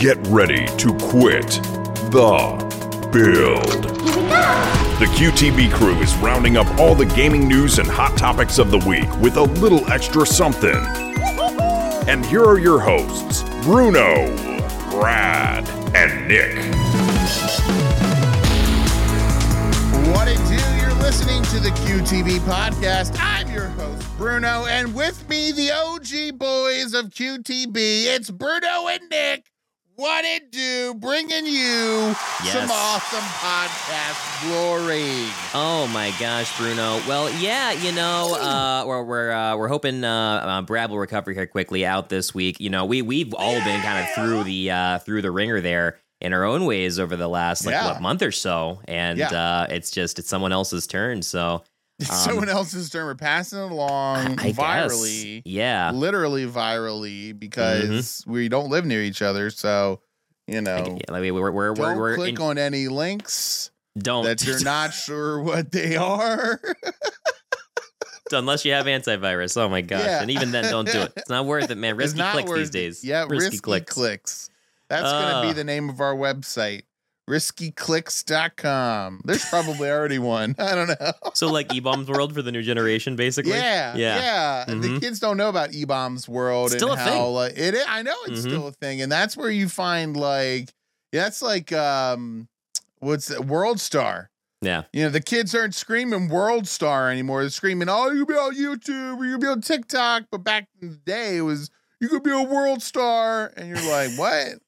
Get ready to quit the build. The QTB crew is rounding up all the gaming news and hot topics of the week with a little extra something. And here are your hosts Bruno, Brad, and Nick. What it do? You're listening to the QTB podcast. I'm your host, Bruno, and with me, the OG boys of QTB. It's Bruno and Nick. What it do? Bringing you some awesome podcast glory. Oh my gosh, Bruno. Well, yeah, you know, uh, we're we're uh, we're hoping uh, uh, Brad will recover here quickly out this week. You know, we we've all been kind of through the uh, through the ringer there in our own ways over the last like Yeah. what month or so, and Yeah. uh, it's just it's someone else's turn. So Um, someone else's turn. We're passing it along I virally, guess, yeah. literally virally, because we don't live near each other. So, you know, I- yeah, like, we're we're we're, don't we're click in- on any links don't that you're not sure what they are. unless you have antivirus. Oh my gosh, Yeah. and even then, don't do it. It's not worth it, man. Risky clicks worth these it. days. Yeah, risky, clicks. clicks. That's going to be the name of our website, riskyclicks.com. There's probably already one. I don't know. So like eBaum's World for the new generation, basically. Yeah, yeah. Yeah. The Mhm. kids don't know about eBaum's World Still and a how thing. like, it is. I know it's Mhm. still a thing, and that's where you find like that's like um, what's it, World Star. Yeah. You know, the kids aren't screaming World Star anymore. They're screaming, "Oh, you be on YouTube or you be on TikTok." But back in the day, it was you could be a World Star, and you're like, "What?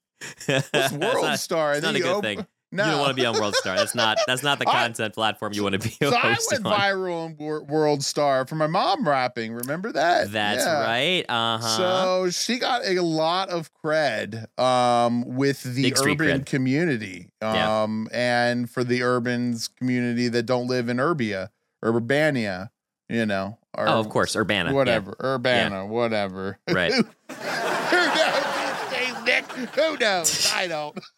What's That's World not- Star?" It's not a good open- thing. No, You don't want to be on World Star. That's not that's not the I- content platform you want to be So I went on. viral on World Star for my mom rapping. Remember that? That's Yeah. right. Uh huh. So she got a lot of cred um, with the Big urban community Yeah. um, and for the urbans community that don't live in Urbia, Urbania, you know. Or oh, of course, Urbana. yeah. Whatever. Urbana, whatever. Right. Who knows these days, Nick? Who knows? I don't.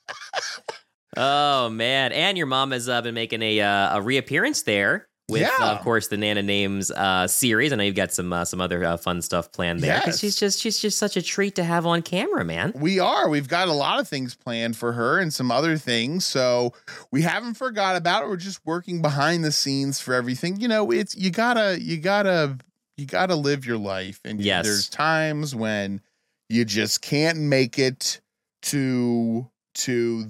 Oh man, and your mom has uh, been making a uh, a reappearance there with, uh, of course, the Nana Names uh, series. I know you've got some uh, some other uh, fun stuff planned there. Yes. she's just she's just such a treat to have on camera, man. We are. We've got a lot of things planned for her and some other things. So we haven't forgot about it. We're just working behind the scenes for everything. You know, it's you gotta, you gotta, you gotta live your life. And Yes. there's times when you just can't make it to to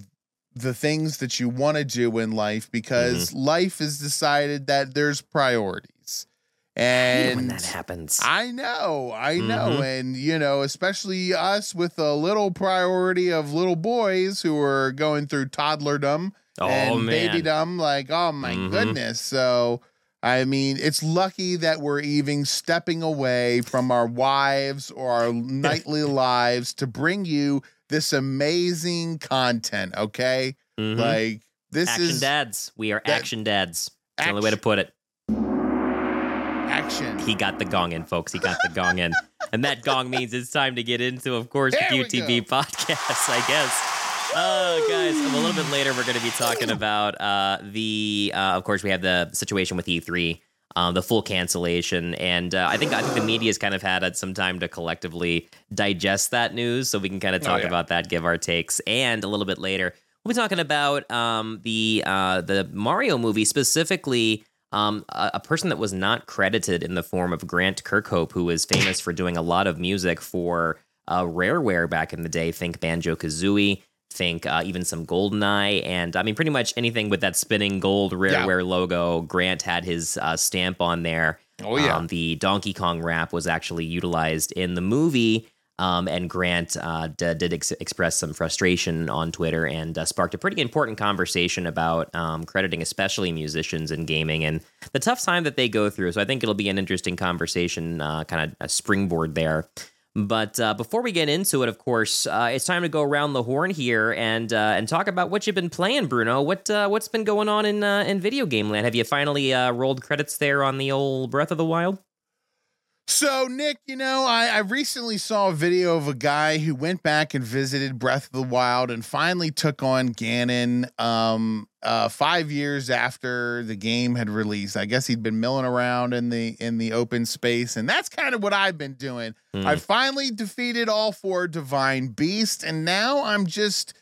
the things that you want to do in life because Mm-hmm. life has decided that there's priorities. I hate it And when that happens. I know, I know. Mhm. And, you know, especially us with a little priority of little boys who are going through toddlerdom oh and man. babydom. Like, oh my Mhm. goodness. So, I mean, it's lucky that we're even stepping away from our wives or our nightly lives to bring you this amazing content. Okay. Mhm. Like, this is. action is dads. We are that- action dads. That's the only way to put it. action. He got the gong in, folks. He got the gong in. And that gong means it's time to get into, of course, There the go. podcast, I guess. Oh, guys, a little bit later, we're going to be talking about uh, the, uh, of course, we have the situation with E3, um, the full cancellation, and uh, I think I think the media's kind of had uh, some time to collectively digest that news, so we can kind of Oh, talk yeah. about that, give our takes, and a little bit later, we'll be talking about um, the uh, the Mario movie specifically. Um, a, a person that was not credited in the form of Grant Kirkhope, who was famous for doing a lot of music for uh, Rareware back in the day. Think Banjo Kazooie, think uh, even some Goldeneye, and I mean, pretty much anything with that spinning gold Rareware logo. Grant had his uh, stamp on there. oh, yeah. Um, the Donkey Kong rap was actually utilized in the movie. Um, and Grant uh, d- did ex- express some frustration on Twitter and uh, sparked a pretty important conversation about um, crediting, especially musicians in gaming, and the tough time that they go through. So I think it'll be an interesting conversation, uh, kind of a springboard there. But uh, before we get into it, of course, uh, it's time to go around the horn here and uh, and talk about what you've been playing, Bruno. What uh, what's been going on in uh, in video game land? Have you finally uh, rolled credits there on the old Breath of the Wild? So, Nick, you know, I, I recently saw a video of a guy who went back and visited Breath of the Wild and finally took on Ganon um, uh, five years after the game had released. I guess he'd been milling around in the in the open space, and that's kind of what I've been doing. Mm. I finally defeated all four divine beasts, and now I'm just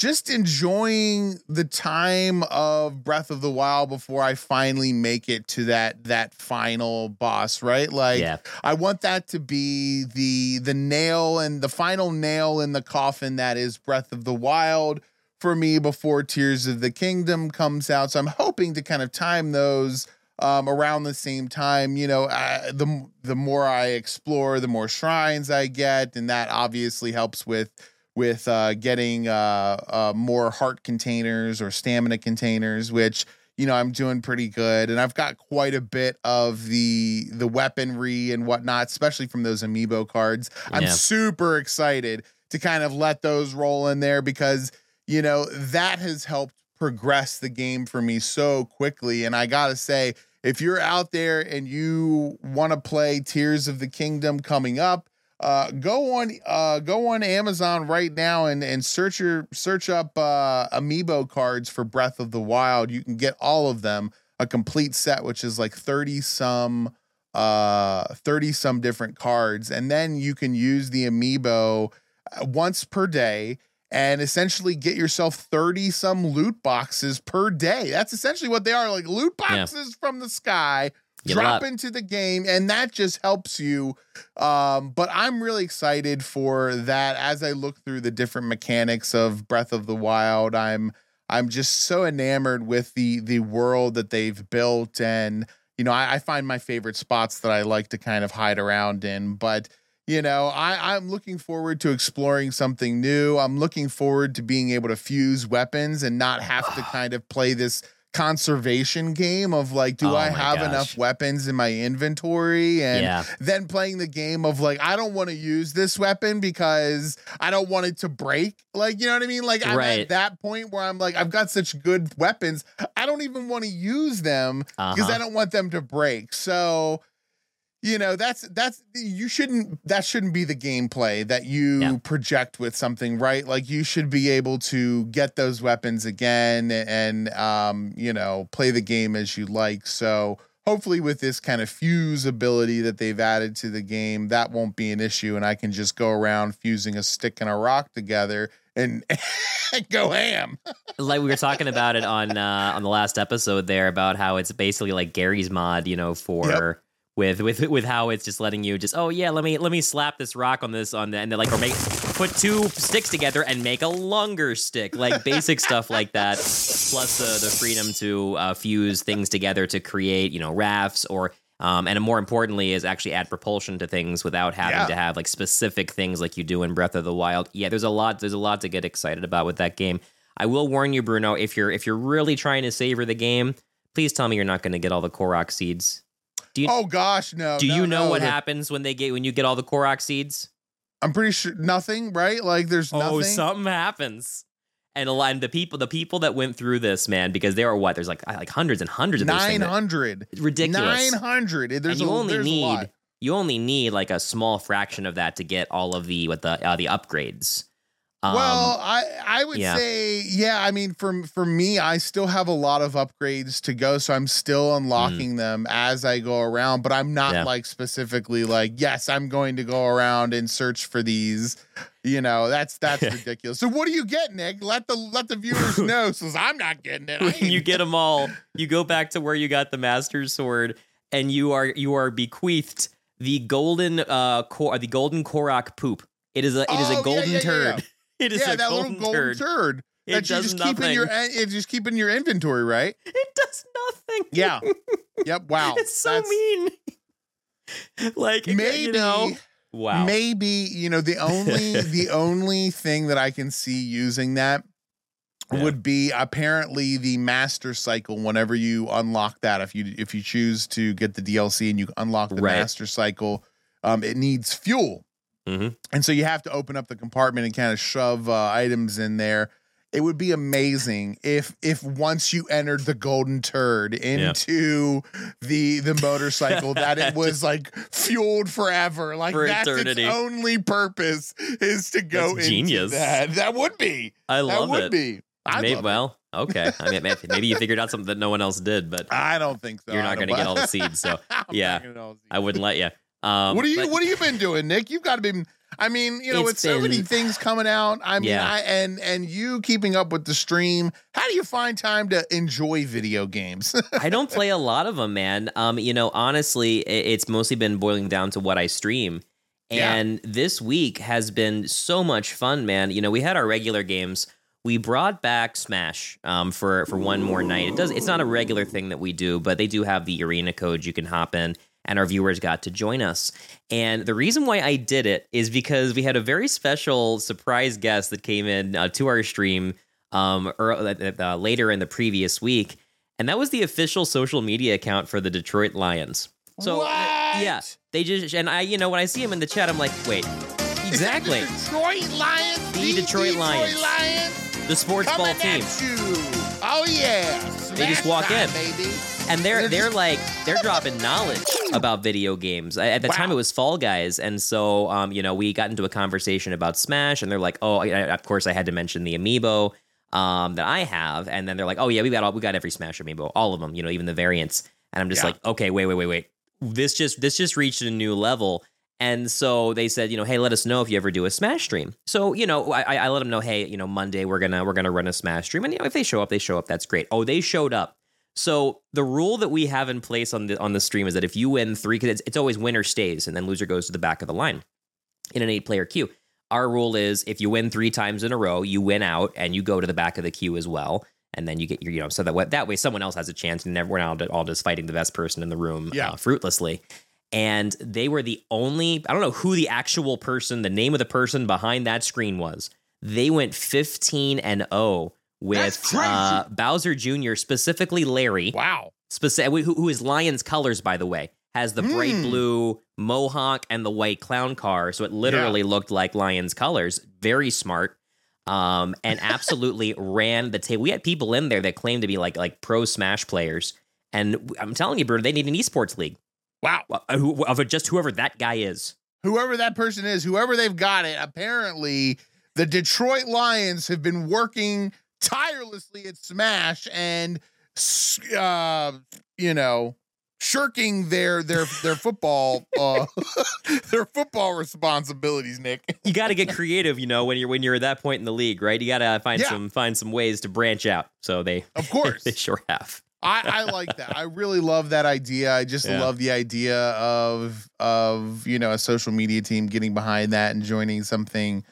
just enjoying the time of Breath of the Wild before I finally make it to that that final boss, right? Like yeah. I want that to be the the nail and the final nail in the coffin that is Breath of the Wild for me before Tears of the Kingdom comes out. So I'm hoping to kind of time those um, around the same time. You know, uh, the the more I explore, the more shrines I get, and that obviously helps with with uh, getting uh, uh, more heart containers or stamina containers, which you know I'm doing pretty good, and I've got quite a bit of the the weaponry and whatnot, especially from those amiibo cards. I'm super excited to kind of let those roll in there because you know that has helped progress the game for me so quickly, and I gotta say. If you're out there and you want to play Tears of the Kingdom coming up, uh, go on uh, go on Amazon right now and and search your search up uh, amiibo cards for Breath of the Wild. You can get all of them, a complete set, which is like thirty some uh 30 some different cards and then you can use the amiibo uh, once per day and essentially get yourself 30 some loot boxes per day that's essentially what they are like loot Yeah. boxes from the sky Drop into the game and that just helps you um but i'm really excited for that as i look through the different mechanics of breath of the wild. I'm i'm just so enamored with the the world that they've built and you know i, I find my favorite spots that i like to kind of hide around in but you know I, i'm looking forward to exploring something new. I'm looking forward to being able to fuse weapons and not have to kind of play this conservation game of like do Oh i have gosh. enough weapons in my inventory and yeah. then playing the game of like I don't want to use this weapon because I don't want it to break. Like you know what I mean? Like I'm Right. at that point where I'm like I've got such good weapons, I don't even want to use them because Uh-huh. I don't want them to break. So you know that's that's you shouldn't that shouldn't be the gameplay that you Yeah. project with something right? Like you should be able to get those weapons again and um you know play the game as you like. So hopefully with this kind of fuse ability that they've added to the game that won't be an issue and i can just go around fusing a stick and a rock together and go ham. Like we were talking about it on uh on the last episode there about how it's basically like Garry's Mod, you know, for with with with how it's just letting you just oh yeah, let me let me slap this rock on this on the and then like or make put two sticks together and make a longer stick, like basic stuff like that. Plus the the freedom to uh, fuse things together to create you know rafts or um, and more importantly is actually add propulsion to things without having Yeah. to have like specific things like you do in Breath of the Wild. Yeah, there's a lot there's a lot to get excited about with that game. I will warn you, Bruno, if you're if you're really trying to savor the game, please tell me you're not going to get all the Korok seeds. Do you oh gosh no do no, you know no, what happens when they get when you get all the Korok seeds? i'm pretty sure nothing right like there's nothing Oh, something happens. And a lot and the people the people that went through this, man, because there are what? There's like like hundreds and hundreds of those 900 ridiculous. 900 there's and you a, only there's need you only need like a small fraction of that to get all of the what the uh, the upgrades. Um, well, I I would yeah. say yeah. I mean, for for me, I still have a lot of upgrades to go, so I'm still unlocking them as I go around. But I'm not Mm. Yeah. like specifically like yes, I'm going to go around and search for these. You know, that's that's ridiculous. So what do you get, Nick? Let the let the viewers know, since I'm not getting it. You get them all, you go back to where you got the master sword, and you are you are bequeathed the golden uh cor- the golden Korok poop. It is a it is Oh, a golden yeah, turd. Yeah. It is yeah, a that golden, little golden turd. turd. It that you does just nothing. keep in your it's just keep in your inventory, right? it does nothing. Yeah. yep. Wow. it's so That's- mean. like Maybe you know, wow. Maybe you know the only the only thing that I can see using that Yeah. would be apparently the master cycle. Whenever you unlock that, if you if you choose to get the DLC and you unlock the Right. master cycle, um, it needs fuel, Mhm. and so you have to open up the compartment and kind of shove uh, items in there. it would be amazing if if once you entered the golden turd into yeah. the the motorcycle that it was like fueled forever like For that's eternity. its only purpose is to go that's into genius. that that would be i love it. that would it be I Maybe, well okay i mean maybe you figured out something that no one else did but i don't think so you're not going to get all the seeds so yeah i wouldn't let you um, what are you but, What have you been doing, Nick? You've got to be I mean, you know, it's with so many things coming out. I mean, yeah. I, and and you keeping up with the stream. How do you find time to enjoy video games? I don't play a lot of them, man. Um, you know, honestly, it's mostly been boiling down to what I stream. And yeah. this week has been so much fun, man. You know, we had our regular games. We brought back Smash um, for for one more night. It does. It's not a regular thing that we do, but they do have the arena code you can hop in and our viewers got to join us. And the reason why I did it is because we had a very special surprise guest that came in uh, to our stream um, early, uh, uh, later in the previous week, and that was the official social media account for the Detroit Lions. So, uh, yeah, they just and I, you know, when I see him in the chat, I'm like, wait, exactly, Detroit Lions, the, the Detroit, Detroit Lions. Lions, the sports ball team. Oh yeah, Smash they just walk time, in, baby. And they're they're like they're dropping knowledge about video games. At the wow. time, it was Fall Guys, and so um, you know we got into a conversation about Smash, and they're like, oh, of course I had to mention the amiibo um, that I have, and then they're like, oh yeah, we got all we got every Smash amiibo, all of them, you know, even the variants, and I'm just yeah. like, okay, wait, wait, wait, wait, this just this just reached a new level. And so they said, you know, hey, let us know if you ever do a Smash stream. So you know, I, I let them know, hey, you know, Monday we're gonna we're gonna run a Smash stream, and you know, if they show up, they show up. That's great. Oh, they showed up. So the rule that we have in place on the on the stream is that if you win three, because it's, it's always winner stays and then loser goes to the back of the line in an eight player queue. Our rule is if you win three times in a row, you win out and you go to the back of the queue as well. And then you get your, you know, so that that way someone else has a chance and never, we're not all just fighting the best person in the room yeah. uh, fruitlessly. And they were the only, I don't know who the actual person, the name of the person behind that screen was. They went 15 and 0 with uh, Bowser Jr., specifically Larry. Wow. Speci- who, who is Lions colors, by the way, has the mm. bright hmm. blue mohawk and the white clown car. So it literally yeah. looked like Lions colors. Very smart. Um, and absolutely ran the table. We had people in there that claimed to be like like pro Smash players. And I'm telling you, bro, they need an esports league. Wow. Of just whoever that guy is. Whoever that person is, whoever they've got it, apparently the Detroit Lions have been working tirelessly at Smash and uh, you know shirking their their their football uh, their football responsibilities nick you got to get creative you know when you're when you're at that point in the league right you got to find yeah. some find some ways to branch out so they of course they sure have I, I like that. I really love that idea. I just yeah. love the idea of of you know a social media team getting behind that and joining something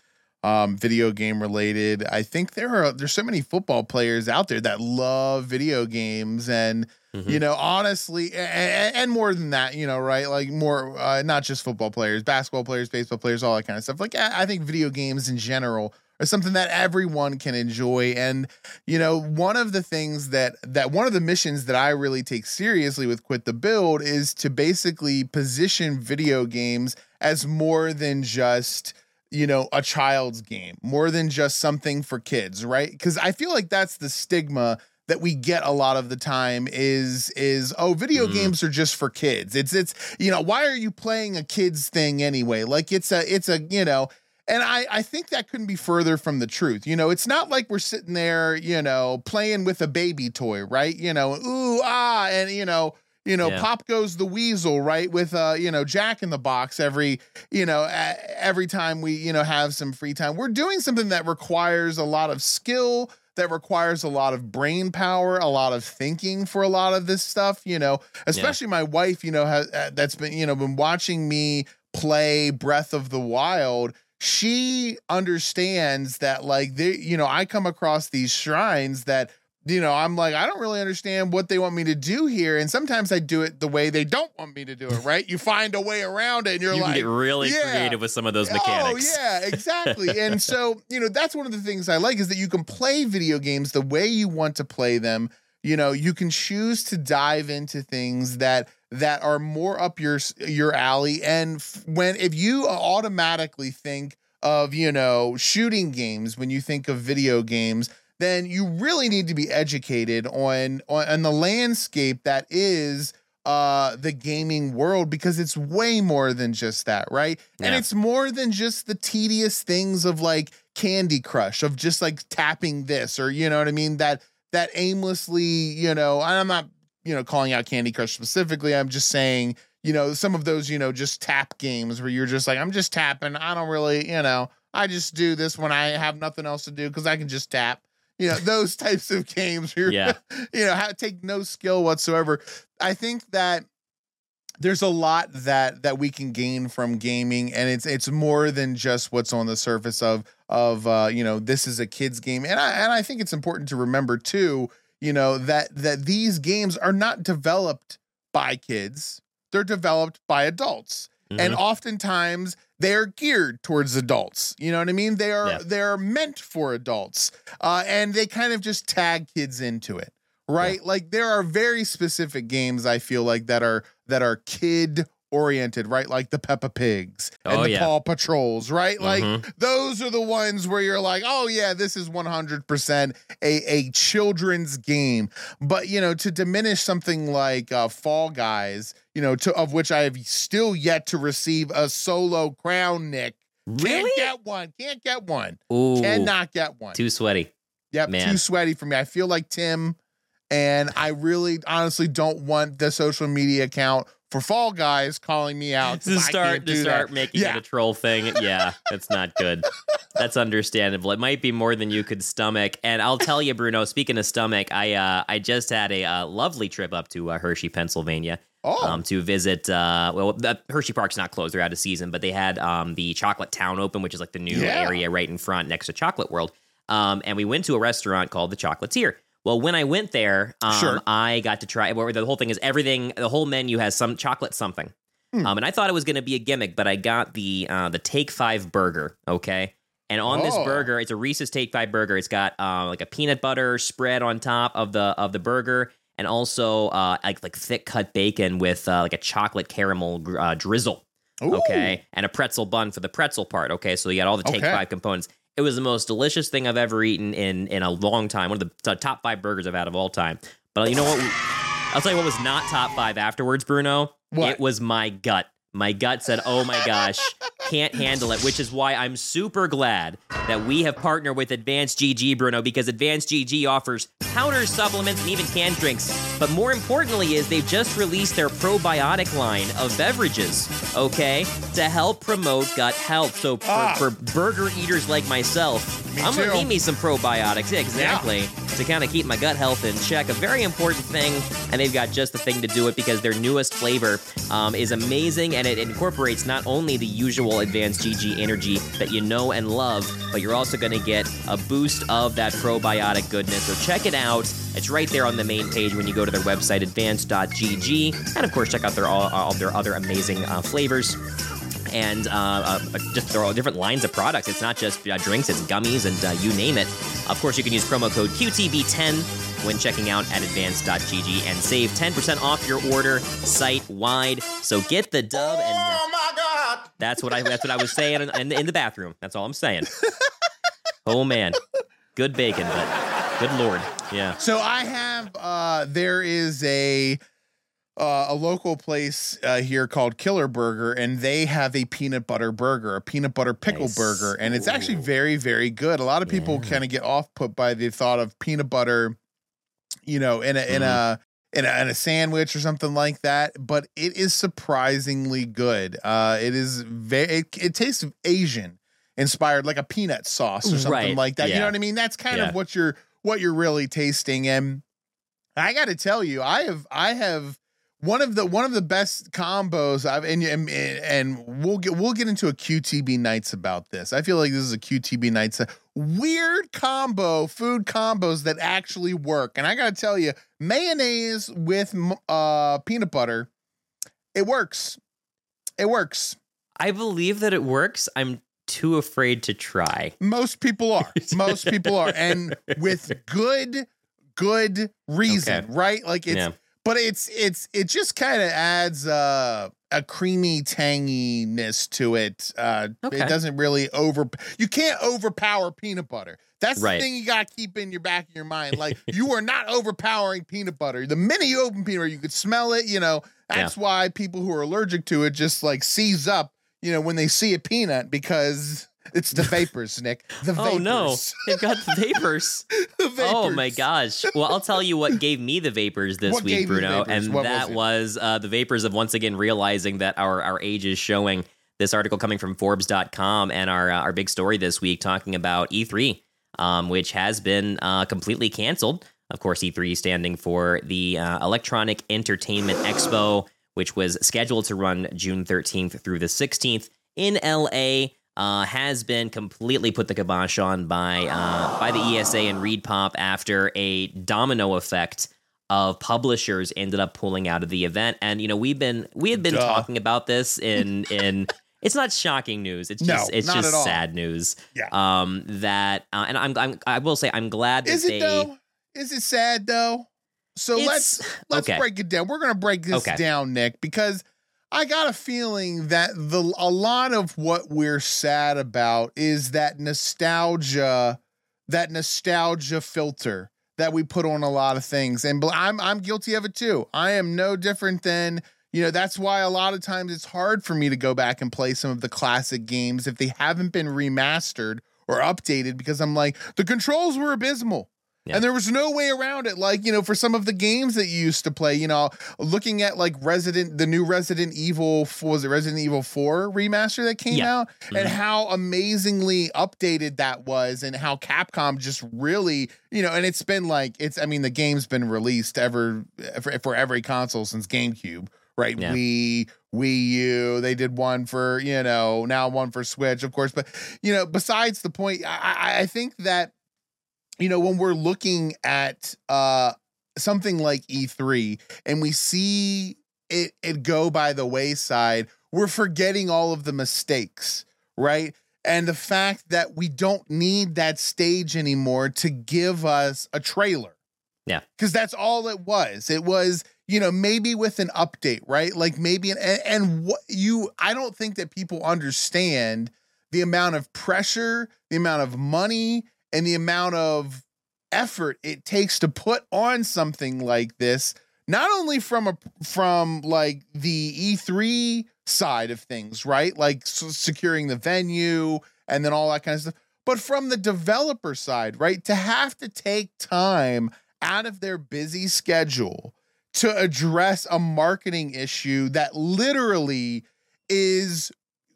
um, video game related. I think there are there's so many football players out there that love video games, and mm-hmm. you know, honestly, and, and, more than that, you know, right? Like more, uh, not just football players, basketball players, baseball players, all that kind of stuff. Like I, I think video games in general are something that everyone can enjoy and you know one of the things that that one of the missions that i really take seriously with quit the build is to basically position video games as more than just you know, a child's game more than just something for kids, right? Because I feel like that's the stigma that we get a lot of the time is is oh video mm. games are just for kids it's it's you know why are you playing a kids thing anyway like it's a it's a you know and I, I think that couldn't be further from the truth. You know, it's not like we're sitting there, you know, playing with a baby toy, right? You know, ooh, ah, and, you know, you know, yeah. pop goes the weasel, right? With uh, you know, Jack in the Box every, you know, every time we, you know, have some free time. We're doing something that requires a lot of skill, that requires a lot of brain power, a lot of thinking for a lot of this stuff, you know, especially yeah. my wife, you know, has uh, that's been, you know, been watching me play Breath of the Wild she understands that like they you know i come across these shrines that you know, I'm like, I don't really understand what they want me to do here. And sometimes I do it the way they don't want me to do it, right? You find a way around it and you're you like, get really yeah. creative with some of those oh, mechanics. Oh, yeah, exactly. and so, you know, that's one of the things I like is that you can play video games the way you want to play them. You know, you can choose to dive into things that that are more up your your alley and when if you automatically think of, you know, shooting games when you think of video games, then you really need to be educated on on, on the landscape that is uh the gaming world because it's way more than just that right? And it's more than just the tedious things of like candy crush of just like tapping this or you know what i mean? That that aimlessly you know and i'm not you know calling out candy crush specifically i'm just saying you know some of those you know just tap games where you're just like i'm just tapping i don't really you know i just do this when i have nothing else to do because i can just tap you know those types of games where Yeah. you know how take no skill whatsoever i think that there's a lot that that we can gain from gaming and it's it's more than just what's on the surface of of uh you know this is a kids game and i and i think it's important to remember too you know that that these games are not developed by kids they're developed by adults and Mhm. Oftentimes they're geared towards adults. You know what i mean? They are Yeah. they're meant for adults. Uh and they kind of just tag kids into it right? Like there are very specific games i feel like that are that are kid oriented right like the peppa pigs and Oh, the yeah. paw patrols right like Mhm. those are the ones where you're like oh yeah this is 100% a, a children's game but you know to diminish something like uh, fall guys you know to of which i have still yet to receive a solo crown nick can't Really? get one can't get one Ooh, cannot get one too sweaty. Yep, Man. too sweaty for me. I feel like Tim, and I really honestly don't want the social media account for Fall Guys calling me out to start to start that. making Yeah. it a troll thing. Yeah, that's not good. That's understandable. It might be more than you could stomach. And I'll tell you, Bruno. Speaking of stomach, I uh, I just had a uh, lovely trip up to uh, Hershey, Pennsylvania, Oh, um, to visit. Uh, well, the Hershey Park's not closed; they're out of season. But they had um, the Chocolate Town open, which is like the new Yeah. area right in front next to Chocolate World. Um, and we went to a restaurant called the Chocolatier. Well, when I went there, um, Sure. I got to try. Where the whole thing is everything. The whole menu has some chocolate something. Hmm. Um, and I thought it was going to be a gimmick, but I got the uh, the Take Five burger. Okay, and on this Oh. burger, it's a Reese's Take Five burger. It's got uh, like a peanut butter spread on top of the of the burger, and also uh, like like thick cut bacon with uh, like a chocolate caramel uh, drizzle. Ooh. Okay, and a pretzel bun for the pretzel part. Okay, so you got all the Take Okay. Five components. It was the most delicious thing I've ever eaten in in a long time. One of the top five burgers I've had of all time. But you know what? I'll tell you what was not top five afterwards, Bruno. What? It was my gut. My gut said, "Oh my gosh, can't handle it." Which is why I'm super glad that we have partnered with Advanced GG, Bruno, because Advanced GG offers powders, supplements, and even canned drinks. But more importantly, is they've just released their probiotic line of beverages. Okay, to help promote gut health. So for, Ah. for burger eaters like myself, Me I'm gonna too. need me some probiotics. Yeah, exactly. To kind of keep my gut health in check. A very important thing, and they've got just the thing to do it because their newest flavor um, is amazing and it incorporates not only the usual advanced GG energy that you know and love, but you're also going to get a boost of that probiotic goodness. So check it out. It's right there on the main page when you go to their website, advanced.gg. And of course, check out their all, all their other amazing uh, flavors and uh, uh, just there are all different lines of products. It's not just uh, drinks; it's gummies and uh, you name it. Of course, you can use promo code QTB10 when checking out at advanced.gg and save 10% off your order site wide. So get the dub, and Oh my God. that's what I that's what I was saying in, in, in the bathroom. That's all I'm saying. oh man, good bacon, but good lord, yeah. So I have uh there is a uh, a local place uh, here called Killer Burger, and they have a peanut butter burger, a peanut butter pickle Nice. burger, and it's actually very, very good. A lot of people Yeah. kind of get off put by the thought of peanut butter, you know, in a in a in a, in a sandwich or something like that, but it is surprisingly good. Uh, it is very it, it tastes Asian inspired, like a peanut sauce or something Right, like that. You know what I mean? That's kind Yeah. of what you're what you're really tasting. And I got to tell you, I have I have one of the one of the best combos I've and and, and we'll get we'll get into a QTB nights about this. I feel like this is a QTB nights weird combo food combos that actually work. And I got to tell you, mayonnaise with uh peanut butter, it works. It works. I believe that it works. I'm too afraid to try. Most people are. Most people are, and with good, good reason, Okay. right? Like it's, Yeah. But it's it's it just kind of adds uh, a creamy tanginess to it. Uh, Okay. It doesn't really over. You can't overpower peanut butter. That's Right. the thing you got to keep in your back of your mind. Like you are not overpowering peanut butter. The minute you open peanut butter, you could smell it. You know that's why people who are allergic to it just like seize up. You know when they see a peanut because it's the vapors, Nick. The vapors. Oh no, they've got the vapors. the vapors. Oh my gosh. Well, I'll tell you what gave me the vapors this What week, gave you the Bruno, and What that it? was, uh, the vapors of once again realizing that our our age is showing. This article coming from Forbes.com and our uh, our big story this week talking about E3, um, which has been uh, completely canceled. Of course, E3 standing for the uh, Electronic Entertainment Expo, which was scheduled to run June 13th through the 16th in LA uh, has been completely put the kibosh on by uh, by the ESA and ReedPop after a domino effect of publishers ended up pulling out of the event. And you know we've been we had been Duh. talking about this in in. It's not shocking news. It's No, just it's just sad news. Yeah. Um. That uh, and I'm, I'm I will say I'm glad that Is they. it though? Is it sad though? So let's let's okay. break it down. We're gonna break this Okay. down, Nick, because I got a feeling that the a lot of what we're sad about is that nostalgia, that nostalgia filter that we put on a lot of things, and I'm I'm guilty of it too. I am no different than you know. That's why a lot of times it's hard for me to go back and play some of the classic games if they haven't been remastered or updated because I'm like the controls were abysmal. Yeah. And there was no way around it. Like, you know, for some of the games that you used to play, you know, looking at like Resident, the new Resident Evil, was it Resident Evil 4 remaster that came Yeah. out? Mhm. And how amazingly updated that was, and how Capcom just really, you know, and it's been like, it's, I mean, the game's been released ever for, for every console since GameCube, right? Yeah. Wii, Wii U, they did one for, you know, now one for Switch, of course. But, you know, besides the point, I, I, I think that you know when we're looking at uh something like E3 and we see it it go by the wayside we're forgetting all of the mistakes right? And the fact that we don't need that stage anymore to give us a trailer. Yeah. cuz that's all it was. It was you know maybe with an update right? Like maybe an, and, and what you I don't think that people understand the amount of pressure the amount of money and the amount of effort it takes to put on something like this not only from a from like the E3 side of things right? Like securing the venue and then all that kind of stuff but from the developer side right? To have to take time out of their busy schedule to address a marketing issue that literally is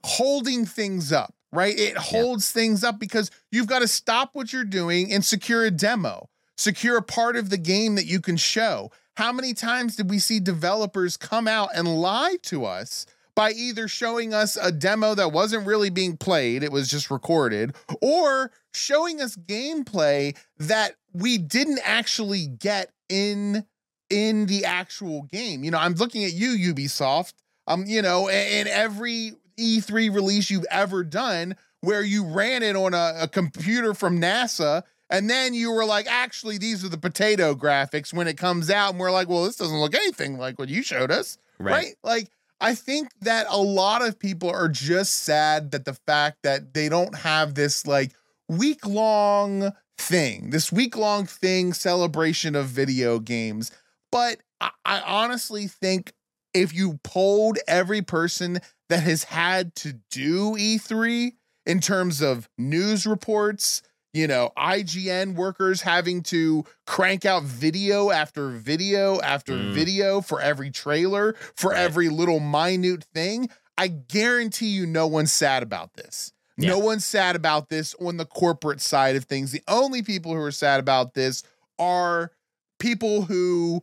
holding things up, right? It holds things up because you've got to stop what you're doing and secure a demo, secure a part of the game that you can show. How many times did we see developers come out and lie to us by either showing us a demo that wasn't really being played, it was just recorded, or showing us gameplay that we didn't actually get in in the actual game. You know, I'm looking at you Ubisoft. Um, you know, in every E3 release you've ever done where you ran it on a, a computer from NASA and then you were like, actually, these are the potato graphics when it comes out. And we're like, well, this doesn't look anything like what you showed us. Right. Like, I think that a lot of people are just sad that the fact that they don't have this like week long thing, this week long thing, celebration of video games. But I, I honestly think if you polled every person that has had to do E3 in terms of news reports, you know, IGN workers having to crank out video after video after Mm. video for every trailer, for Right. every little minute thing, I guarantee you no one's sad about this. No one's sad about this on the corporate side of things. The only people who are sad about this are people who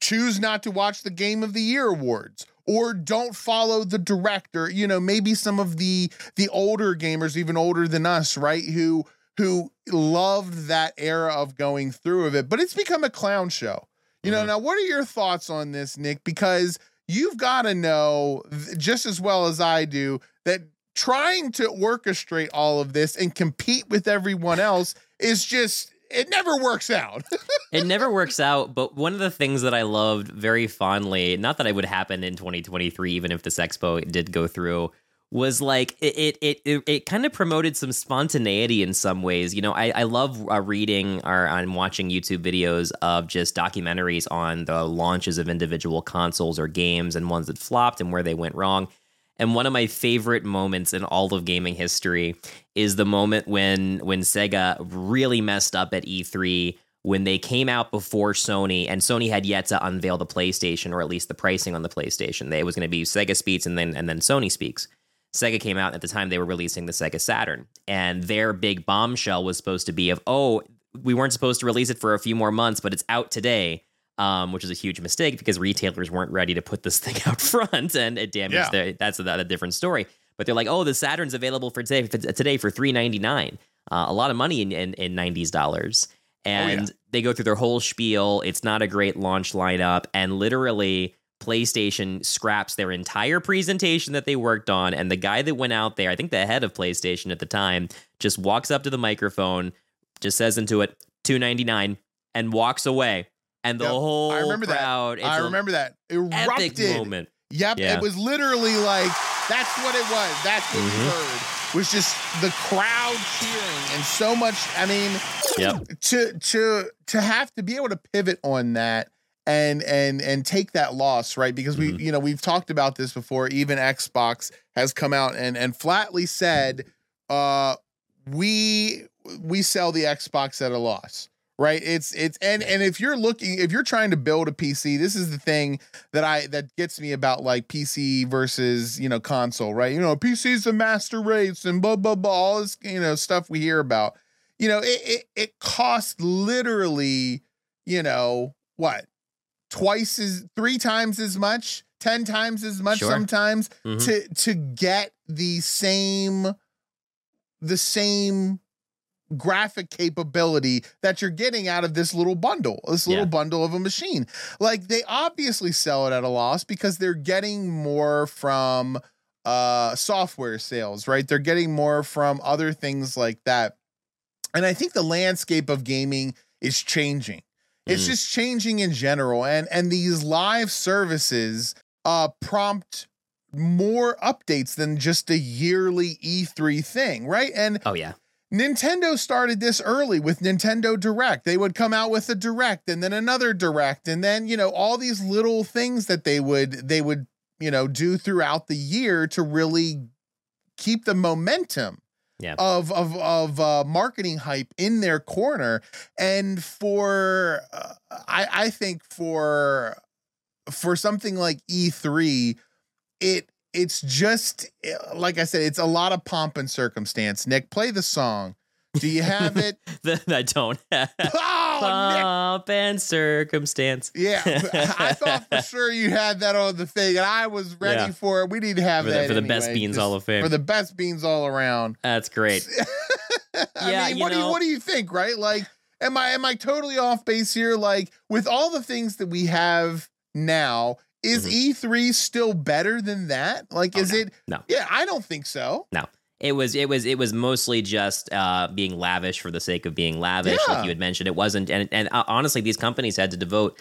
choose not to watch the game of the year awards or don't follow the director you know maybe some of the the older gamers even older than us right who who loved that era of going through of it. But it's become a clown show. You know Mhm. now what are your thoughts on this nick? Because you've got to know just as well as i do that trying to orchestrate all of this and compete with everyone else is just it never works out it never works out but one of the things that i loved very fondly not that it would happen in 2023 even if this expo did go through was like it it it, it kind of promoted some spontaneity in some ways. You know, I I love uh, reading or I'm watching YouTube videos of just documentaries on the launches of individual consoles or games and ones that flopped and where they went wrong. And one of my favorite moments in all of gaming history is the moment when when Sega really messed up at E3 when they came out before Sony, and Sony had yet to unveil the PlayStation or at least the pricing on the PlayStation. They, it was going to be Sega Speaks and then and then Sony Speaks. Sega came out at the time they were releasing the Sega Saturn, and their big bombshell was supposed to be of oh we weren't supposed to release it for a few more months, but it's out today. Um, which is a huge mistake because retailers weren't ready to put this thing out front, and it damaged yeah. their. That's a, a, different story. But they're like, oh, the Saturn's available for today for today for three ninety nine. Uh, a lot of money in in, in 90s dollars and oh, yeah. they go through their whole spiel. It's not a great launch lineup, and literally PlayStation scraps their entire presentation that they worked on. And the guy that went out there, I think the head of PlayStation at the time, just walks up to the microphone, just says into it, two ninety nine, and walks away. And the yep, whole I remember crowd, that. I remember that erupted moment. Yep, yeah. it was literally like that's what it was. That's what mm-hmm. you heard was just the crowd cheering and so much. I mean, yep. to to to have to be able to pivot on that and and and take that loss, right? Because we, mm-hmm. you know, we've talked about this before. Even Xbox has come out and and flatly said, uh, we we sell the Xbox at a loss right? It's it's and and if you're looking if you're trying to build a pc this is the thing that i that gets me about like pc versus you know console right? You know pc's the master race and blah blah blah all this you know stuff we hear about. You know it it, it costs literally you know what? Twice as three times as much? 10 times as much sure. sometimes mm-hmm. to to get the same the same graphic capability that you're getting out of this little bundle, this little yeah. bundle of a machine. Like they obviously sell it at a loss because they're getting more from uh software sales, right? They're getting more from other things like that. And I think the landscape of gaming is changing. It's mm. just changing in general and and these live services uh prompt more updates than just a yearly E3 thing, right? And oh yeah Nintendo started this early with Nintendo Direct. They would come out with a Direct and then another Direct and then, you know, all these little things that they would they would, you know, do throughout the year to really keep the momentum yeah. of of of uh, marketing hype in their corner and for uh, I I think for for something like E3 it it's just eh, like I said, it's a lot of pomp and circumstance. Nick, play the song. Do you have it? I don't. oh, pomp Nick. and circumstance. Yeah, I thought for sure you had that on the thing, and I was ready yeah. for it. We need to have for that the, for the best beans all of fame. For the best beans all around. That's great. I yeah, mean, what know, do you what do you think? Right? Like, am I am I totally off base here? Like, with all the things that we have now, is mm-hmm. E3 still better than that? Like, oh, is no. it? No. Yeah, I don't think so. No. It was it was it was mostly just uh, being lavish for the sake of being lavish, yeah. like you had mentioned. It wasn't, and and uh, honestly, these companies had to devote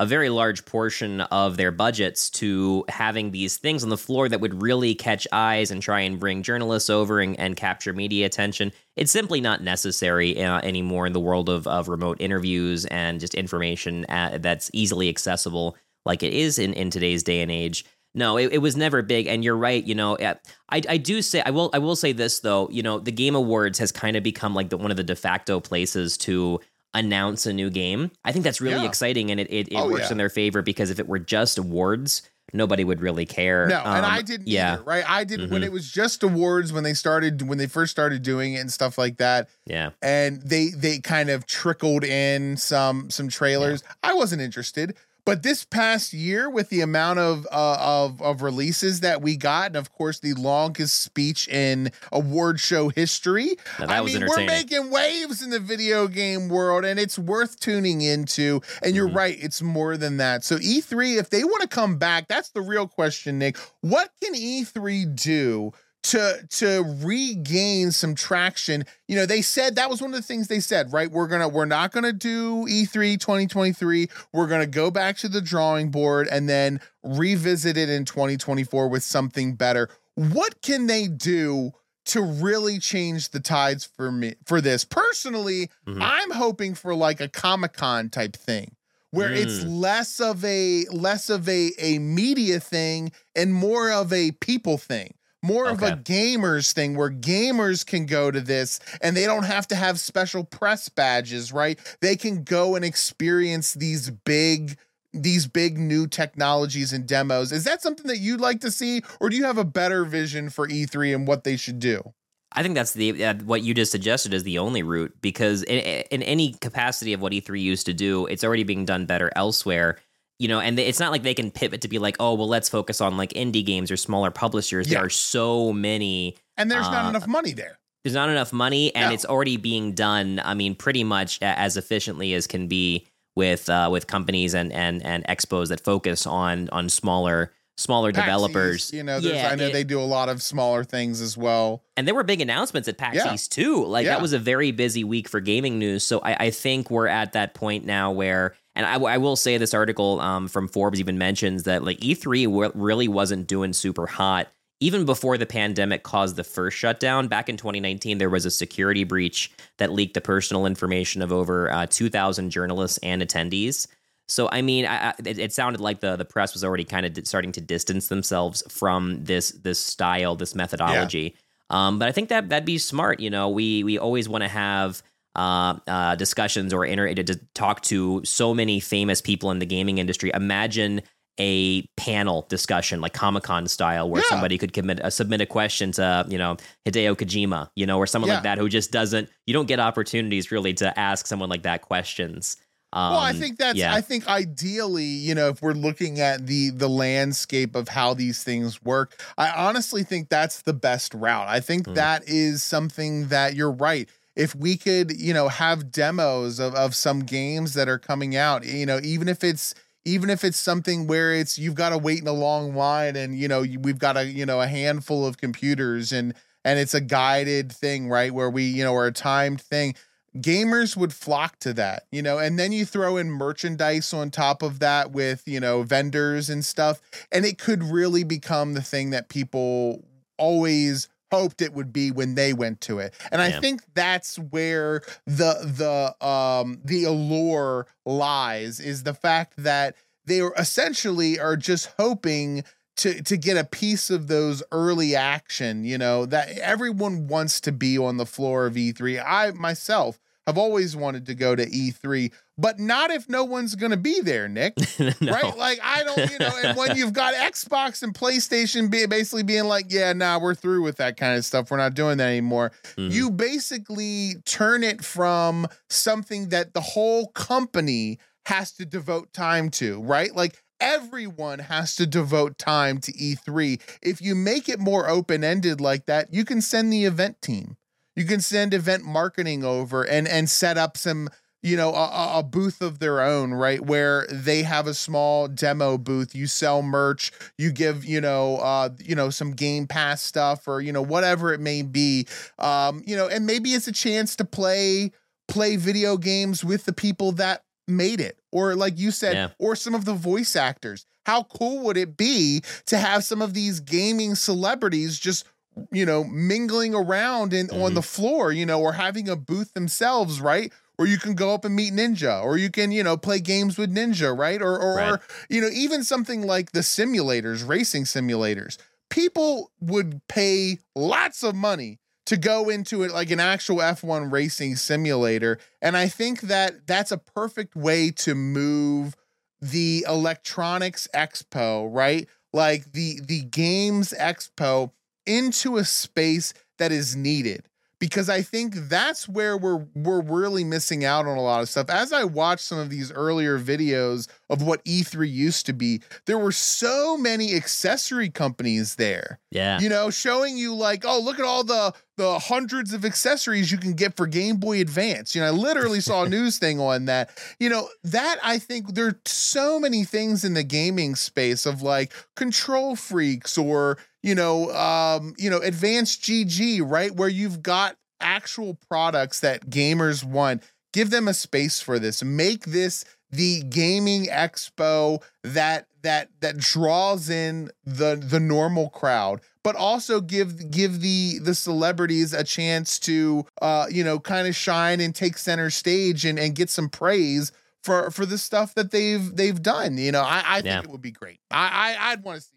a very large portion of their budgets to having these things on the floor that would really catch eyes and try and bring journalists over and, and capture media attention. It's simply not necessary uh, anymore in the world of, of remote interviews and just information at, uh, that's easily accessible like it is in, in today's day and age. No, it, it was never big, and you're right. You know, I I do say I will I will say this though. You know, the Game Awards has kind of become like the one of the de facto places to announce a new game. I think that's really yeah. exciting, and it it, it oh, works yeah. in their favor because if it were just awards, nobody would really care. No, um, and I didn't yeah. Either, right? I didn't mm-hmm. when it was just awards when they started when they first started doing it and stuff like that. Yeah. And they they kind of trickled in some some trailers. Yeah. I wasn't interested. But this past year, with the amount of uh, of of releases that we got, and of course the longest speech in award show history, I mean, we're making waves in the video game world, and it's worth tuning into. And you're mm-hmm. right, it's more than that. So E3, if they want to come back, that's the real question, Nick. What can E3 do? To to regain some traction. You know, they said that was one of the things they said, right? We're going to we're not going to do E3 2023. We're going to go back to the drawing board and then revisit it in 2024 with something better. what can they do to really change the tides for me for this? Personally, Mhm. I'm hoping for like a Comic-Con type thing where it's Mm. less of a less of a a media thing and more of a people thing more of a gamers thing where gamers can go to this and they don't have to have special press badges right? They can go and experience these big these big new technologies and demos. Is that something that you'd like to see or do you have a better vision for e3 and what they should do? I think that's the uh, what you just suggested is the only route because in, in any capacity of what E3 used to do, it's already being done better elsewhere. You know, and it's not like they can pivot to be like, oh, well, let's focus on like indie games or smaller publishers. Yeah. There are so many. and there's not Uh, enough money there There's not enough money, and No. it's already being done. I mean, pretty much as efficiently as can be with uh, with companies and and and expos that focus on on smaller smaller PAX developers. East, you know there's, Yeah, i know it- they do a lot of smaller things as well and there were big announcements at PAX Yeah. East too. Like Yeah. that was a very busy week for gaming news. So I, I think we're at that point now where, and I, I will say this article um, from Forbes even mentions that like E3 w- really wasn't doing super hot even before the pandemic caused the first shutdown. Back in 2019, there was a security breach that leaked the personal information of over uh, 2,000 journalists and attendees. So I mean, I, I, it, it sounded like the the press was already kind of di- starting to distance themselves from this this style, this methodology. Um, but I think that that'd be smart. You know, we we always want to have uh, uh, discussions or inter- to talk to so many famous people in the gaming industry. Imagine a panel discussion like Comic Con style, where Yeah. somebody could commit uh, submit a question to you know Hideo Kojima, you know, or someone Yeah. like that who just doesn't. You don't get opportunities really to ask someone like that questions. Um, well, I think that's. yeah. I think ideally, you know, if we're looking at the the landscape of how these things work, I honestly think that's the best route. I think Mm. that is something that you're right. If we could, you know, have demos of of some games that are coming out, you know, even if it's even if it's something where it's you've got to wait in a long line and you know we've got a you know a handful of computers and and it's a guided thing right where we you know or a timed thing gamers would flock to that, you know, and then you throw in merchandise on top of that with, you know, vendors and stuff, and it could really become the thing that people always hoped it would be when they went to it. And I think that's where the the um the allure lies is the fact that they are essentially are just hoping to to get a piece of those early action, you know, that everyone wants to be on the floor of E3. I myself have always wanted to go to E3, but not if no one's going to be there, Nick. No. Right? Like I don't, you know, and when you've got Xbox and PlayStation be, basically being like, yeah, nah, we're through with that kind of stuff. We're not doing that anymore. Mhm. You basically turn it from something that the whole company has to devote time to, right? Like everyone has to devote time to E3. If you make it more open-ended like that, you can send the event team. You can send event marketing over and and set up some you know a- a, booth of their own right where they have a small demo booth. You sell merch. You give you know uh you know some game pass stuff or you know whatever it may be. Um you know and maybe it's a chance to play play video games with the people that made it or like you said Yeah. or some of the voice actors. How cool would it be to have some of these gaming celebrities just you know mingling around in on Mhm. the floor you know or having a booth themselves right? Or you can go up and meet ninja or you can you know play games with ninja right? Or or, Right. or you know even something like the simulators racing simulators. People would pay lots of money to go into it like an actual F1 racing simulator. And I think that that's a perfect way to move the electronics expo right? Like the the games expo into a space that is needed because I think that's where we're we're really missing out on a lot of stuff. As I watched some of these earlier videos of what E3 used to be, there were so many accessory companies there. yeah. You know, showing you like, oh, look at all the the hundreds of accessories you can get for Game Boy Advance. You know, I literally saw a news thing on that. You know, that I think there are so many things in the gaming space of like control freaks or you know, um, you know, advanced GG, right? Where you've got actual products that gamers want. Give them a space for this. Make this the gaming expo that that that draws in the the normal crowd but also give give the the celebrities a chance to uh you know kind of shine and take center stage and and get some praise for for the stuff that they've they've done you know i i think Yeah. it would be great i, I i'd want to see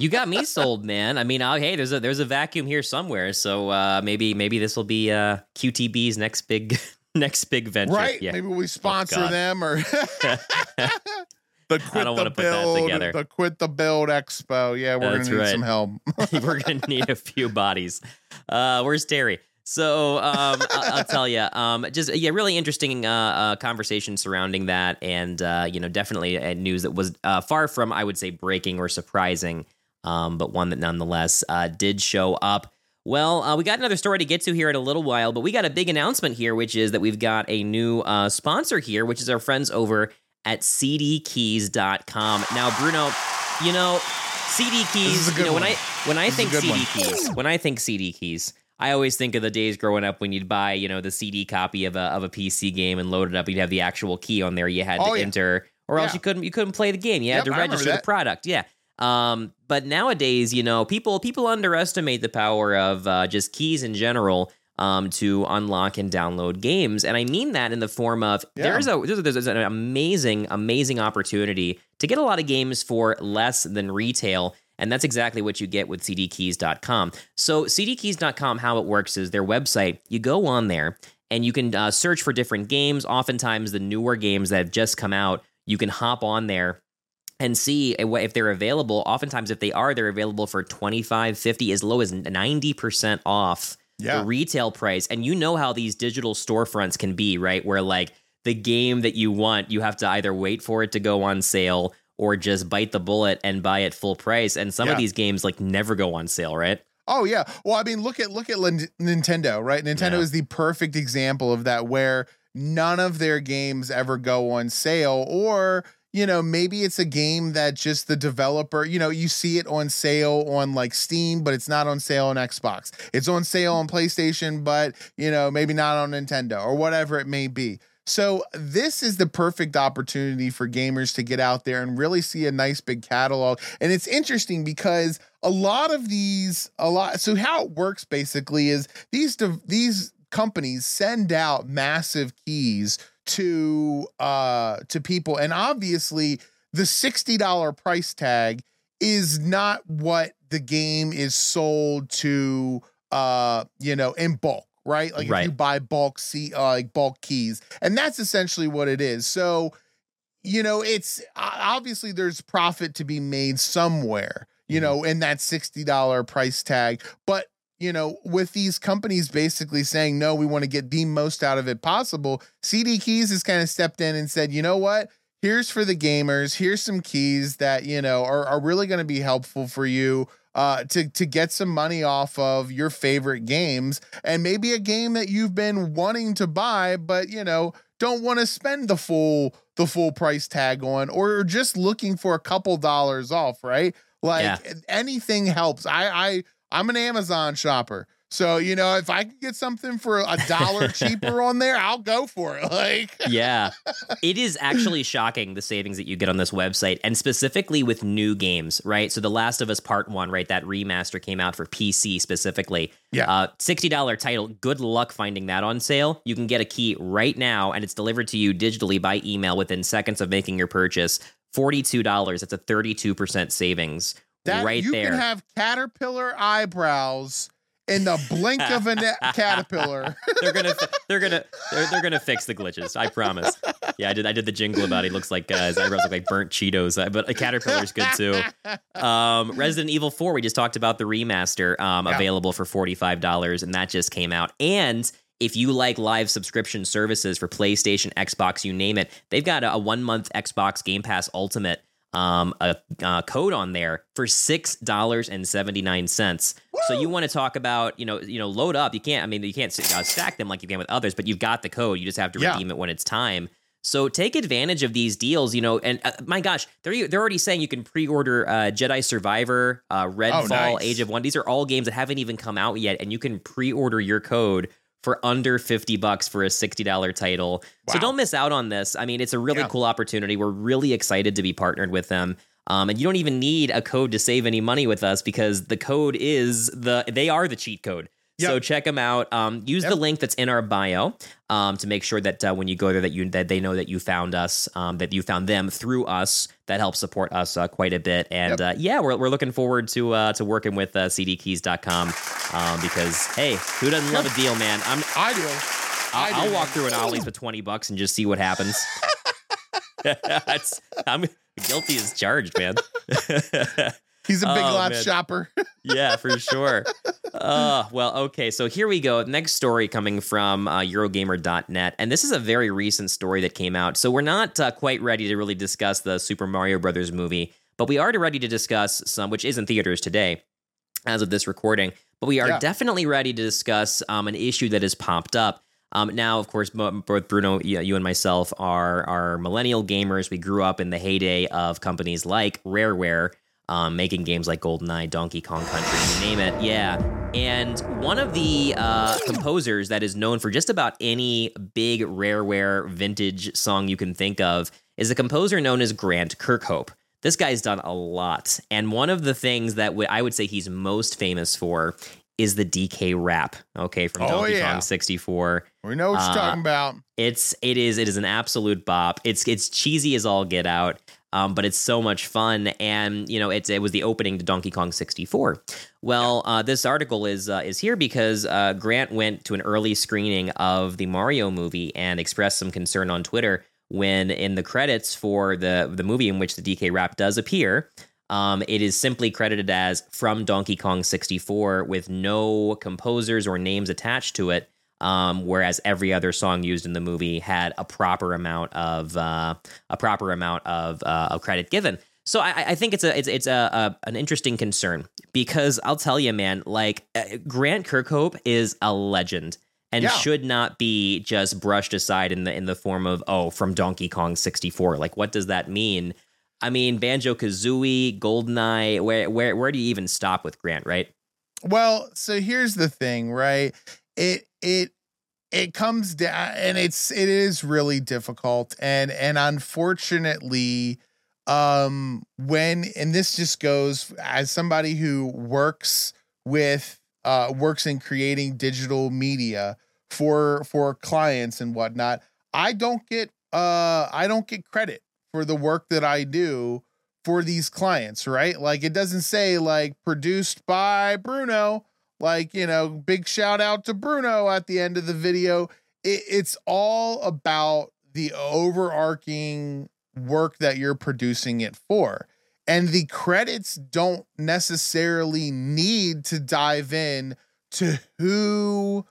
you got me sold, man. I mean, uh, hey, there's a there's a vacuum here somewhere, so uh, maybe maybe this will be uh, QTB's next big next big venture. right Yeah. maybe we sponsor God. them or the quit don't the wanna put that build together. the quit the build expo yeah we're That's gonna need right. some help We're gonna need a few bodies. Uh, where's Terry? So um, I'll tell you, um, just yeah, really interesting uh, uh, conversation surrounding that, and uh, you know, definitely news that was uh, far from, I would say, breaking or surprising, um, but one that nonetheless uh, did show up. Well, uh, we got another story to get to here in a little while, but we got a big announcement here, which is that we've got a new uh, sponsor here, which is our friends over at cdkeys.com. Now, Bruno, you know, CD keys, you know, when. I when I This think CD one. keys, when I think CD keys, I always think of the days growing up when you'd buy, you know, the CD copy of a of a PC game and load it up. You'd have the actual key on there. You had Oh, to yeah. enter, or else you couldn't you couldn't play the game. You had Yep, to register the product. Yeah. Um, but nowadays, you know, people people underestimate the power of uh, just keys in general. Um, to unlock and download games, and I mean that in the form of Yeah. there's a there's, there's an amazing amazing opportunity to get a lot of games for less than retail, and that's exactly what you get with CDKeys.com. So CDKeys.com, how it works is their website. You go on there and you can uh, search for different games. Oftentimes, the newer games that have just come out, you can hop on there and see if they're available. Oftentimes, if they are, they're available for 25 50 as low as 90% off Yeah. the retail price. And you know how these digital storefronts can be, right? Where like the game that you want, you have to either wait for it to go on sale or just bite the bullet and buy it full price. And some Yeah. of these games like never go on sale, right? Oh yeah. Well, I mean, look at look at Nintendo, right? Nintendo Yeah. is the perfect example of that, where none of their games ever go on sale, or you know, maybe it's a game that just the developer, you know, you see it on sale on like Steam, but it's not on sale on Xbox. It's on sale on PlayStation, but you know, maybe not on Nintendo or whatever it may be. So this is the perfect opportunity for gamers to get out there and really see a nice big catalog. And it's interesting because a lot of these a lot so how it works basically is these these companies send out massive keys to uh to people. And obviously the $60 price tag is not what the game is sold to uh you know in bulk right? Like if you buy bulk see uh, like bulk keys. And that's essentially what it is. So you know it's obviously there's profit to be made somewhere you know in that $60 price tag. But you know with these companies basically saying no we want to get the most out of it possible cd keys has kind of stepped in and said you know what? Here's for the gamers. Here's some keys that you know are, are really going to be helpful for you uh, to to get some money off of your favorite games and maybe a game that you've been wanting to buy but you know don't want to spend the full the full price tag on or just looking for a couple dollars off right? Like Yeah. anything helps. I i i'm an amazon shopper so you know if i can get something for a dollar cheaper on there i'll go for it like yeah. It is actually shocking the savings that you get on this website and specifically with new games, right? So The Last of Us Part 1, right? That remaster came out for PC specifically. Yeah. Uh, $60 title. Good luck finding that on sale. You can get a key right now and it's delivered to you digitally by email within seconds of making your purchase. $42. That's a 32% savings that right you there. can have caterpillar eyebrows in the blink of a ne- caterpillar they're gonna they're gonna they're, they're gonna fix the glitches. I promise. Yeah, I did I did the jingle about it. He looks like uh, his eyebrows look like burnt Cheetos, uh, but a caterpillar's good too. Um, Resident Evil Four. We just talked about the remaster, um, Yeah. available for forty five dollars, and that just came out. And if you like live subscription services for PlayStation, Xbox, you name it, they've got a, a one month Xbox Game Pass Ultimate um a, uh code on there for six dollars and 79 cents. So you want to talk about you know you know load up. You can't i mean you can't uh, stack them like you can with others but you've got the code. You just have to Yeah. redeem it when it's time. So take advantage of these deals you know and uh, my gosh they're they're already saying you can pre-order uh jedi survivor uh redfall Oh, nice. age of one. These are all games that haven't even come out yet and you can pre-order your code for under 50 bucks for a $60 title. So don't miss out on this. I mean, it's a really Yeah. cool opportunity. We're really excited to be partnered with them. Um, and you don't even need a code to save any money with us because the code is the they are the cheat code. So check them out. Um, use Yep. the link that's in our bio um, to make sure that uh, when you go there that you that they know that you found us, um, that you found them through us. That helps support us uh, quite a bit. And uh, yeah, we're, we're looking forward to uh, to working with uh, CDKeys.com um, because hey, who doesn't love a deal, man? I'm I do. I I'll, do. I'll walk through an Ollie's for twenty bucks and just see what happens. That's I'm guilty as charged, man. He's a big Oh, lot man. shopper. yeah, for sure. Uh, well, okay. So here we go. Next story coming from uh, Eurogamer.net. And this is a very recent story that came out. So we're not uh, quite ready to really discuss the Super Mario Brothers movie, but we are ready to discuss some, which is in theaters today as of this recording. But we are Yeah. definitely ready to discuss um, an issue that has popped up. Um, now, of course, both Bruno, you you and myself are are millennial gamers. We grew up in the heyday of companies like Rareware, um, making games like GoldenEye, Donkey Kong Country, you name it. Yeah. And one of the uh, composers that is known for just about any big Rareware vintage song you can think of is a composer known as Grant Kirkhope. This guy's done a lot. And one of the things that w- I would say he's most famous for is the DK rap, okay, from Oh, Donkey yeah. Kong 64. We know what you're Uh, talking about. It's it is it is an absolute bop. It's it's cheesy as all get out, um, but it's so much fun. And you know, it's it was the opening to Donkey Kong 64. Well, uh, this article is uh, is here because uh, Grant went to an early screening of the Mario movie and expressed some concern on Twitter when in the credits for the the movie in which the DK rap does appear. Um, it is simply credited as from Donkey Kong 64 with no composers or names attached to it. Um, whereas every other song used in the movie had a proper amount of uh, a proper amount of, uh, of credit given. So I, I think it's a it's it's a, a an interesting concern because I'll tell you, man, like uh, Grant Kirkhope is a legend and Yeah. should not be just brushed aside in the in the form of oh from Donkey Kong 64. Like what does that mean? I mean Banjo Kazooie, Goldeneye. Where where where do you even stop with Grant? Right? Well, so here's the thing, right? It it it comes down and it's it is really difficult and and unfortunately um when and this just goes as somebody who works with uh works in creating digital media for for clients and whatnot i don't get uh i don't get credit for the work that i do for these clients right? Like it doesn't say like produced by bruno like you know big shout out to bruno at the end of the video it, it's all about the overarching work that you're producing it for and the credits don't necessarily need to dive in to who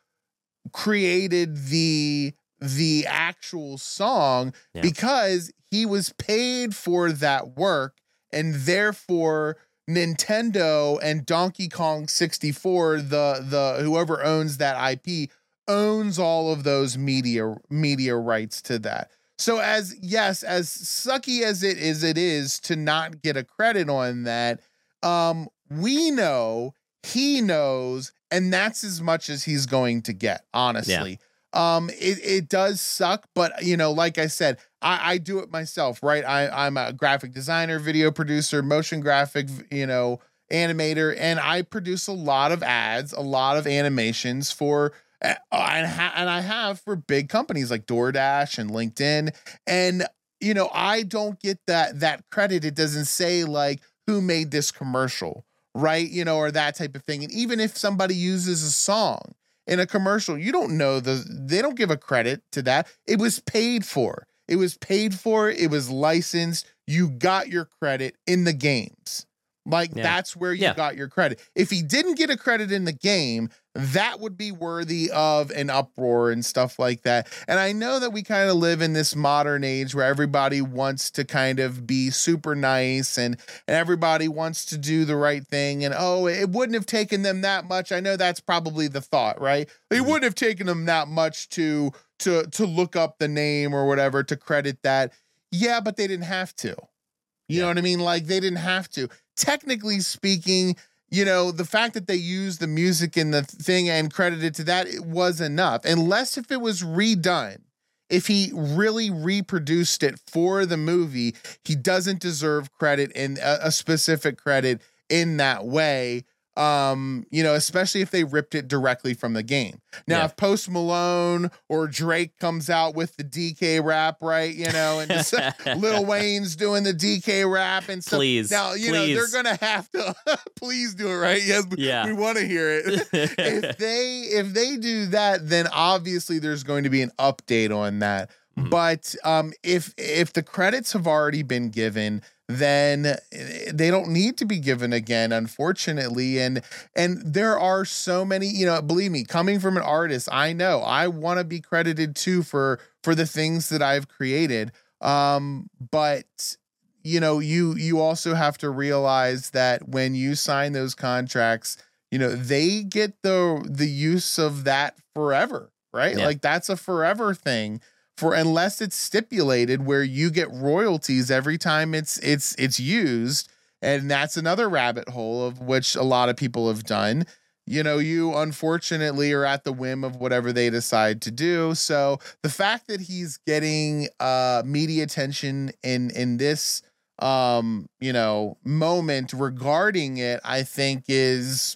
created the the actual song Yeah. because he was paid for that work and therefore Nintendo and Donkey Kong 64 the the whoever owns that IP owns all of those media media rights to that. So as yes, as sucky as it is it is to not get a credit on that, um we know he knows and that's as much as he's going to get, honestly. Um it it does suck, but you know, like I said, I, I do it myself, right? I, I'm a graphic designer, video producer, motion graphic, you know, animator, and I produce a lot of ads, a lot of animations for, uh, and, ha- and I have for big companies like DoorDash and LinkedIn, and you know, I don't get that that credit. It doesn't say like who made this commercial, right? You know, or that type of thing. And even if somebody uses a song in a commercial, you don't know the they don't give a credit to that. It was paid for. It was paid for, it was licensed. You got your credit in the games. Like Yeah. that's where you Yeah. got your credit. If he didn't get a credit in the game, that would be worthy of an uproar and stuff like that. And I know that we kind of live in this modern age where everybody wants to kind of be super nice and, and everybody wants to do the right thing. And oh, it wouldn't have taken them that much. I know that's probably the thought, right? It Mhm. wouldn't have taken them that much to to to look up the name or whatever to credit that. Yeah, but they didn't have to. You know what I mean? Like they didn't have to. Technically speaking, you know, the fact that they used the music in the thing and credited to that it was enough. Unless if it was redone, if he really reproduced it for the movie, he doesn't deserve credit in a, a specific credit in that way um, you know, especially if they ripped it directly from the game. Now, Yeah. if Post Malone or Drake comes out with the DK rap, right, you know, and just Lil Wayne's doing the DK rap and stuff. Please, Now, you know, they're gonna have to please do it, right? Yes, Yeah. we want to hear it. if they if they do that, then obviously there's going to be an update on that. Mhm. But um, if if the credits have already been given, then eh, they don't need to be given again, unfortunately. And and there are so many, you know, believe me, coming from an artist, I know I want to be credited too for for the things that I've created. Um, but you know, you you also have to realize that when you sign those contracts, you know, they get the the use of that forever, right? Yeah. Like that's a forever thing for unless it's stipulated where you get royalties every time it's it's it's used and that's another rabbit hole of which a lot of people have done. You know you unfortunately are at the whim of whatever they decide to do. So the fact that he's getting uh media attention in in this um you know moment regarding it i think is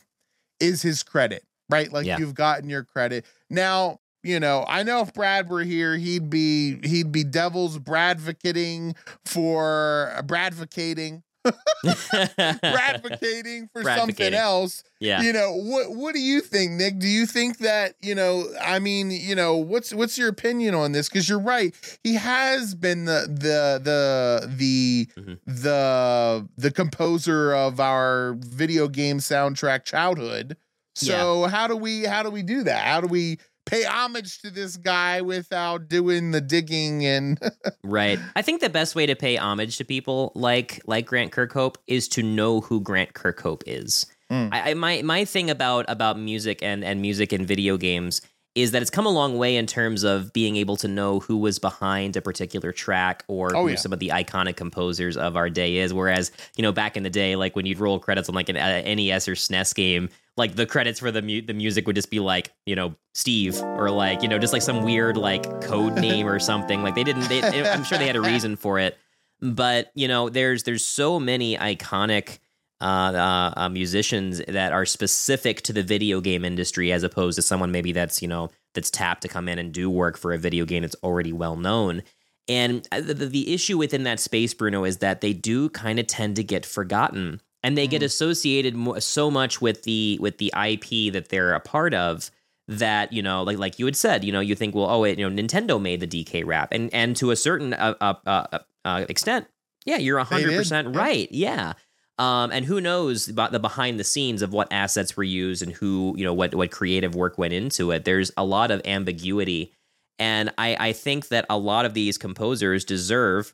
is his credit right? Like Yeah. you've gotten your credit. Now you know i know if brad were here he'd be he'd be devil's bradvocating for bradvocating bradvocating for something else. Yeah. you know what what do you think nick? Do you think that you know i mean you know what's what's your opinion on this? Because you're right he has been the the the the Mhm. the the composer of our video game soundtrack childhood. So how do we how do we do that? How do we pay homage to this guy without doing the digging and Right. I think the best way to pay homage to people like like Grant Kirkhope is to know who Grant Kirkhope is. Mm. I, I my my thing about about music and and music and video games is that it's come a long way in terms of being able to know who was behind a particular track or Oh, who yeah. some of the iconic composers of our day is. Whereas you know back in the day, like when you'd roll credits on like an uh, NES or SNES game, like the credits for the mu- the music would just be like you know Steve or like you know just like some weird like code name or something. Like they didn't. They, I'm sure they had a reason for it, but you know there's there's so many iconic uh, uh, uh, musicians that are specific to the video game industry as opposed to someone maybe that's you know that's tapped to come in and do work for a video game that's already well known and uh, the, the, the issue within that space bruno is that they do kind of tend to get forgotten and they get associated mo- so much with the with the ip that they're a part of that you know like like you had said you know you think well oh wait you know nintendo made the dk rap. And and to a certain uh, uh, uh, uh, extent yeah you're They 100% yeah. right yeah. Um, and who knows about the behind the scenes of what assets were used and who you know what what creative work went into it. There's a lot of ambiguity. And i i think that a lot of these composers deserve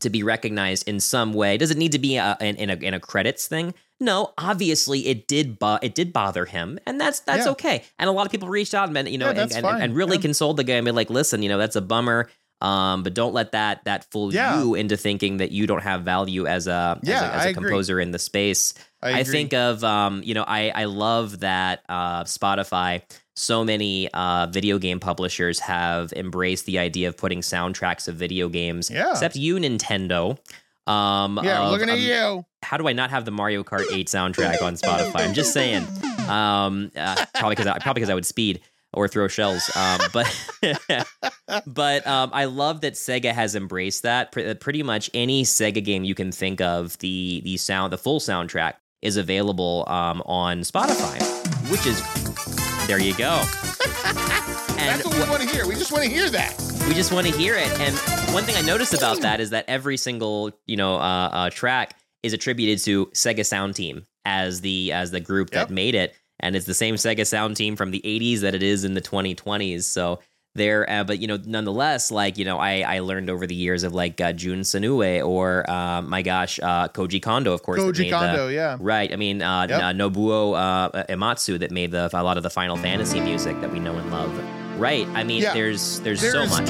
to be recognized in some way does it need to be a, in, in a in a credits thing no obviously it did bo- it did bother him and that's that's Yeah. okay and a lot of people reached out and you know Yeah, and, and, and really Yeah. consoled the guy and be like listen you know that's a bummer um, but don't let that that fool you into thinking that you don't have value as a as a, as a composer in the space. I, agree. think of um, you know I I love that uh, Spotify. So many uh, video game publishers have embraced the idea of putting soundtracks of video games. Yeah. Except you, Nintendo. Um, yeah of, looking at um, you how do I not have the Mario Kart 8 soundtrack on Spotify? I'm just saying. Um, uh, probably because I, probably because I would speed or throw shells. Um, but but um, I love that Sega has embraced that. Pre- pretty much any Sega game you can think of, the the sound, the full soundtrack is available um, on Spotify, which is there you go. And that's what we want to hear we just want to hear that we just want to hear it. And one thing I noticed about that is that every single you know uh, uh, track is attributed to Sega Sound Team as the as the group Yep. that made it, and it's the same Sega Sound Team from the '80s that it is in the 2020s. So there, uh, but you know, nonetheless, like you know, I I learned over the years of like uh, Jun Senoue or uh, my gosh, uh, Koji Kondo, of course, koji made the- kondo yeah Right. I mean, uh, Yep. uh, Nobuo uh, Uematsu that made the a lot of the Final Fantasy music that we know and love. Right. I mean, Yeah. there's, there's so much.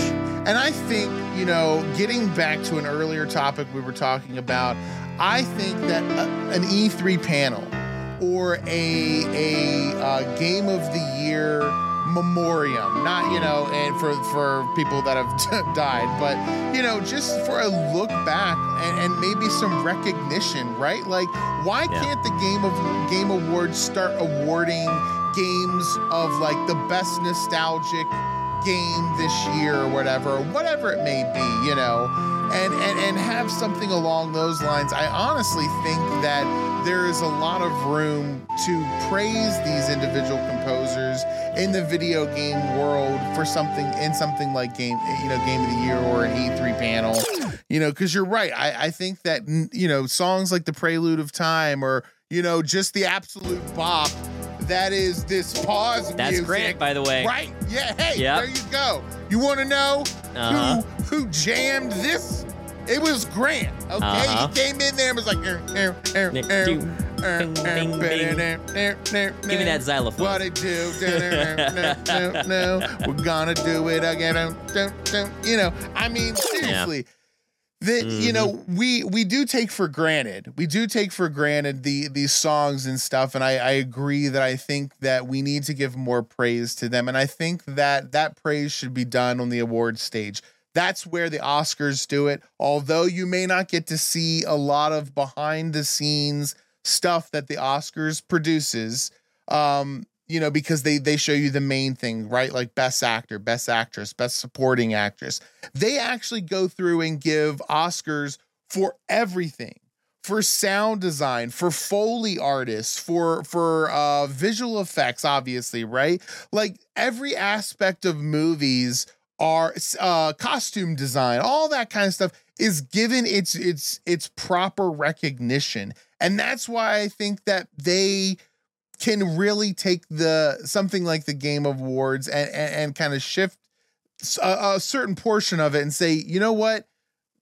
And I think, you know, getting back to an earlier topic we were talking about, I think that a, an E3 panel or a a uh, game of the year memoriam not you know and for for people that have died but you know just for a look back and, and maybe some recognition right? Like why Yeah. can't the game of game awards start awarding games of like the best nostalgic game this year or whatever whatever it may be you know? And and and have something along those lines. I honestly think that there is a lot of room to praise these individual composers in the video game world for something in something like game you know game of the year or an e3 panel you know because you're right I, I think that you know songs like the prelude of time or you know just the absolute bop that is this pause That's music. Grant, by the way. right yeah hey Yep. there you go you want to know Uh-huh. who who jammed this it was Grant, okay? Uh-huh. He came in there and was like, er, er, er, er, bing, bing, bing. Give me that xylophone. What it do? No, no, no, no. We're gonna do it again. You know, I mean, seriously. That you know, Mm-hmm. we we do take for granted. We do take for granted the these songs and stuff, and I, I agree that I think that we need to give more praise to them, and I think that that praise should be done on the award stage. That's where the Oscars do it. Although you may not get to see a lot of behind the scenes stuff that the Oscars produces, um, you know, because they they show you the main thing, right? Like best actor, best actress, best supporting actress. They actually go through and give Oscars for everything. For sound design, for foley artists, for for uh visual effects obviously, right? Like every aspect of movies are uh costume design, all that kind of stuff is given its its its proper recognition. And that's why I think that they can really take the something like the Game Awards and and, and kind of shift a certain portion of it and say, you know what?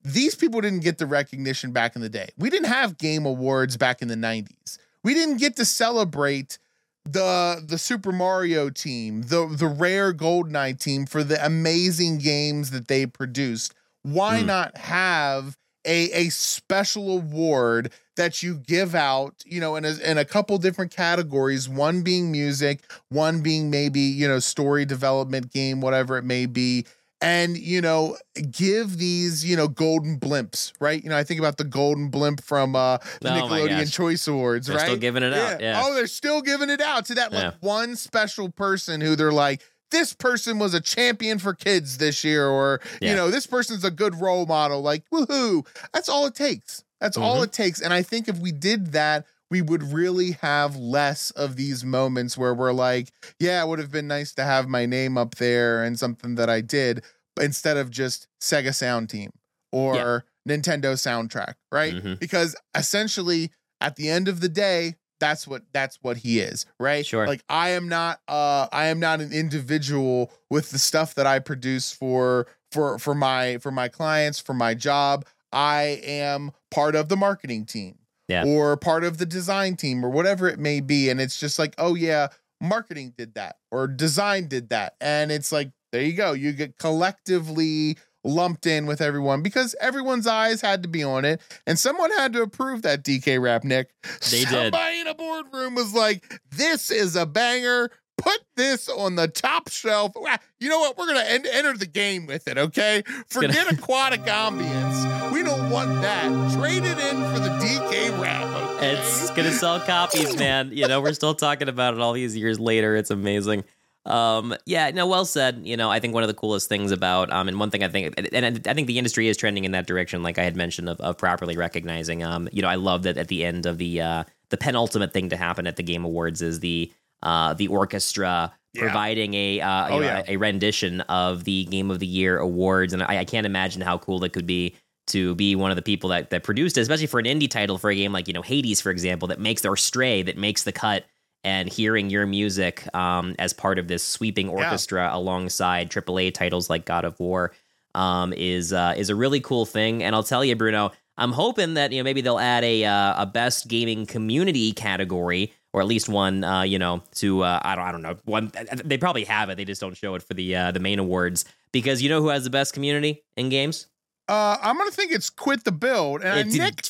These people didn't get the recognition back in the day. We didn't have Game Awards back in the 90s. We didn't get to celebrate the the Super Mario team, the the rare GoldenEye team for the amazing games that they produced. Why Hmm. not have a a special award that you give out, you know, in a, in a couple different categories, one being music, one being maybe, you know, story development game, whatever it may be. And, you know, give these, you know, golden blimps, right? You know, I think about the golden blimp from uh the Oh Nickelodeon. Choice Awards, They're right? still giving it out, yeah. Oh, they're still giving it out to that like Yeah. one special person who they're like, this person was a champion for kids this year, or you know, this person's a good role model. Like, woohoo! That's all it takes. That's all Mhm. it takes. And I think if we did that, we would really have less of these moments where we're like, yeah, it would have been nice to have my name up there and something that I did, but instead of just Sega Sound Team or Nintendo soundtrack, right? Mhm. Because essentially, at the end of the day, that's what that's what he is, right? Sure. Like I am not uh I am not an individual with the stuff that I produce for for for my for my clients, for my job. I am part of the marketing team Yeah. or part of the design team or whatever it may be and it's just like, "Oh yeah, marketing did that or design did that." And it's like, there you go. You get collectively lumped in with everyone because everyone's eyes had to be on it and someone had to approve that DK rap Nick. They did. Somebody in a boardroom was like, "This is a banger. Put this on the top shelf." Ah, you know what? We're gonna en- enter the game with it. Okay, forget aquatic ambience. We don't want that. Trade it in for the DK rap. Okay? It's gonna sell copies, man. You know, we're still talking about it all these years later. It's amazing. Um, yeah, no, well said. You know, I think one of the coolest things about, um, and one thing I think, and I think the industry is trending in that direction, like I had mentioned, of, of properly recognizing. Um, you know, I love that at the end of the uh, the penultimate thing to happen at the Game Awards is the uh, the orchestra Yeah. providing a uh, Oh, you know, yeah. a, a rendition of the Game of the Year awards, and I, I can't imagine how cool it could be to be one of the people that that produced it, especially for an indie title for a game like you know Hades, for example, that makes or Stray that makes the cut. And hearing your music um, as part of this sweeping orchestra alongside AAA titles like God of War um, is uh, is a really cool thing. And I'll tell you, Bruno, I'm hoping that you know maybe they'll add a uh, a best gaming community category or at least one, uh, you know, to uh, I don't I don't know one. They probably have it. They just don't show it for the uh, the main awards because you know who has the best community in games. Uh, I'm gonna think it's quit the build. And It's- Nick,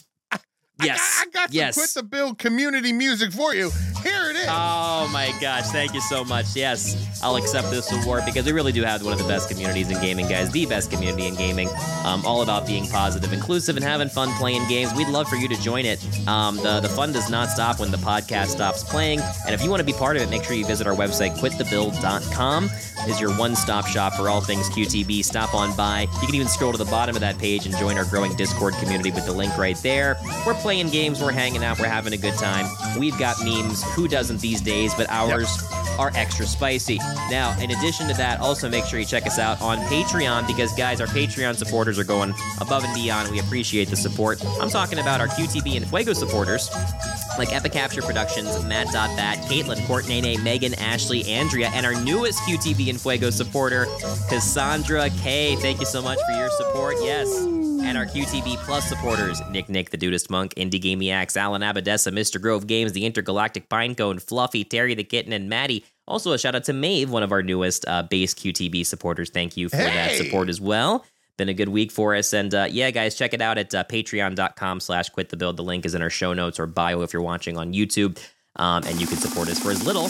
Yes. I got, I got yes. Quit the Build community music for you. Here it is. Oh my gosh, thank you so much. Yes, I'll accept this award because we really do have one of the best communities in gaming, guys. The best community in gaming. Um, all about being positive, inclusive, and having fun playing games. We'd love for you to join it. Um, the, the fun does not stop when the podcast stops playing. And if you want to be part of it, make sure you visit our website, quitthebuild.com. Is your one stop shop for all things QTB. Stop on by. You can even scroll to the bottom of that page and join our growing Discord community with the link right there. We're playing games, we're hanging out, we're having a good time. We've got memes. Who doesn't these days? But ours are extra spicy. Now, in addition to that, also make sure you check us out on Patreon because, guys, our Patreon supporters are going above and beyond. We appreciate the support. I'm talking about our QTB and Fuego supporters like Epicapture Productions, Matt Dot Bat, Caitlin, Courtney, Megan, Ashley, Andrea, and our newest QTB and Fuego supporter, Cassandra K. Thank you so much for your support. Yes. And our QTB Plus supporters, Nick Nick, the Dudist Monk, Indie Gamiacs, Alan Abadessa, Mr. Grove Games, the Intergalactic Pinecone, Fluffy, Terry the Kitten, and Maddie. Also, a shout out to Maeve, one of our newest uh, base QTB supporters. Thank you for that support as well. Been a good week for us. And uh, yeah, guys, check it out at uh, patreon.com slash quit the build. The link is in our show notes or bio if you're watching on YouTube. Um, and you can support us for as little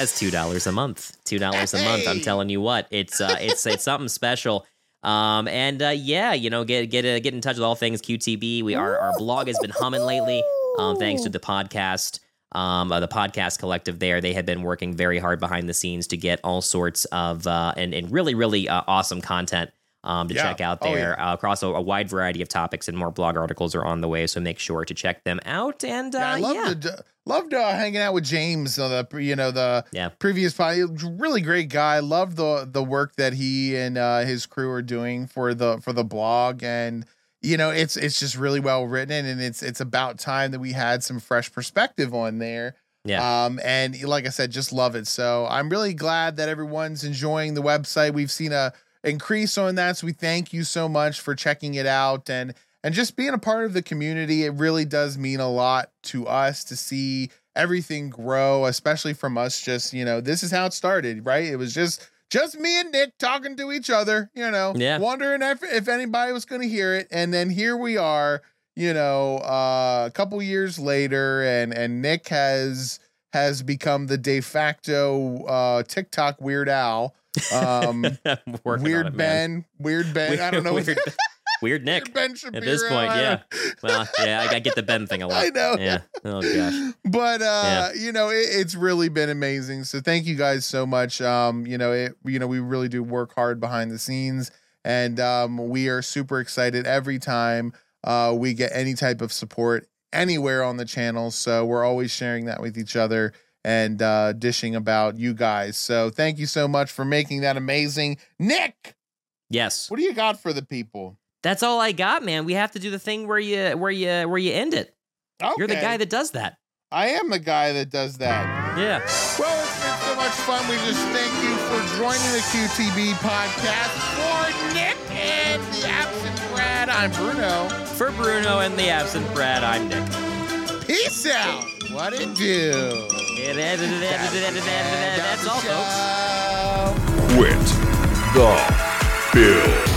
as two dollars a month. Two dollars a month. I'm telling you what, it's uh, it's it's something special. Um, and uh, yeah, you know, get get uh, get in touch with all things QTB. We our our blog has been humming lately. Um, thanks to the podcast. Um, uh, the podcast collective there, they have been working very hard behind the scenes to get all sorts of uh, and, and really, really uh, awesome content um, to Yeah. check out Oh, there uh, across a, a wide variety of topics, and more blog articles are on the way. So make sure to check them out. And uh, Yeah, I love yeah, the loved uh, hanging out with James. Uh, the you know the Yeah. previous pod, really great guy. Loved the the work that he and uh, his crew are doing for the for the blog, and you know it's it's just really well written, and it's it's about time that we had some fresh perspective on there. yeah. Um, and like I said, just love it. So I'm really glad that everyone's enjoying the website. We've seen a increase on that. So we thank you so much for checking it out and and just being a part of the community. It really does mean a lot to us to see everything grow, especially from us. Just, you know, this is how it started, right? It was just just me and Nick talking to each other, you know, Yeah. wondering if, if anybody was going to hear it. And then here we are, you know, uh, a couple years later, and and Nick has has become the de facto uh, TikTok weird owl. Um, I'm working on weird it. Ben, weird Ben. I don't know. weird, weird Nick. Ben Shapiro. At this point, yeah. Well, yeah, I, I get the Ben thing a lot. I know. Yeah. Oh gosh. but uh you know it, it's really been amazing so thank you guys so much um you know it you know we really do work hard behind the scenes and um we are super excited every time uh we get any type of support anywhere on the channel so we're always sharing that with each other and uh dishing about you guys so thank you so much for making that amazing nick Yes. what do you got for the people That's all I got, man. We have to do the thing where you where you where you end it. You're the guy that does that. i am the guy that does that Yeah. Well, it's been so much fun. We just thank you for joining the QTB podcast. For Nick and the absent Brad, I'm Bruno. For Bruno and the absent Brad, I'm Nick. Peace out. What it do? That's all, folks. folks. Quit the Build.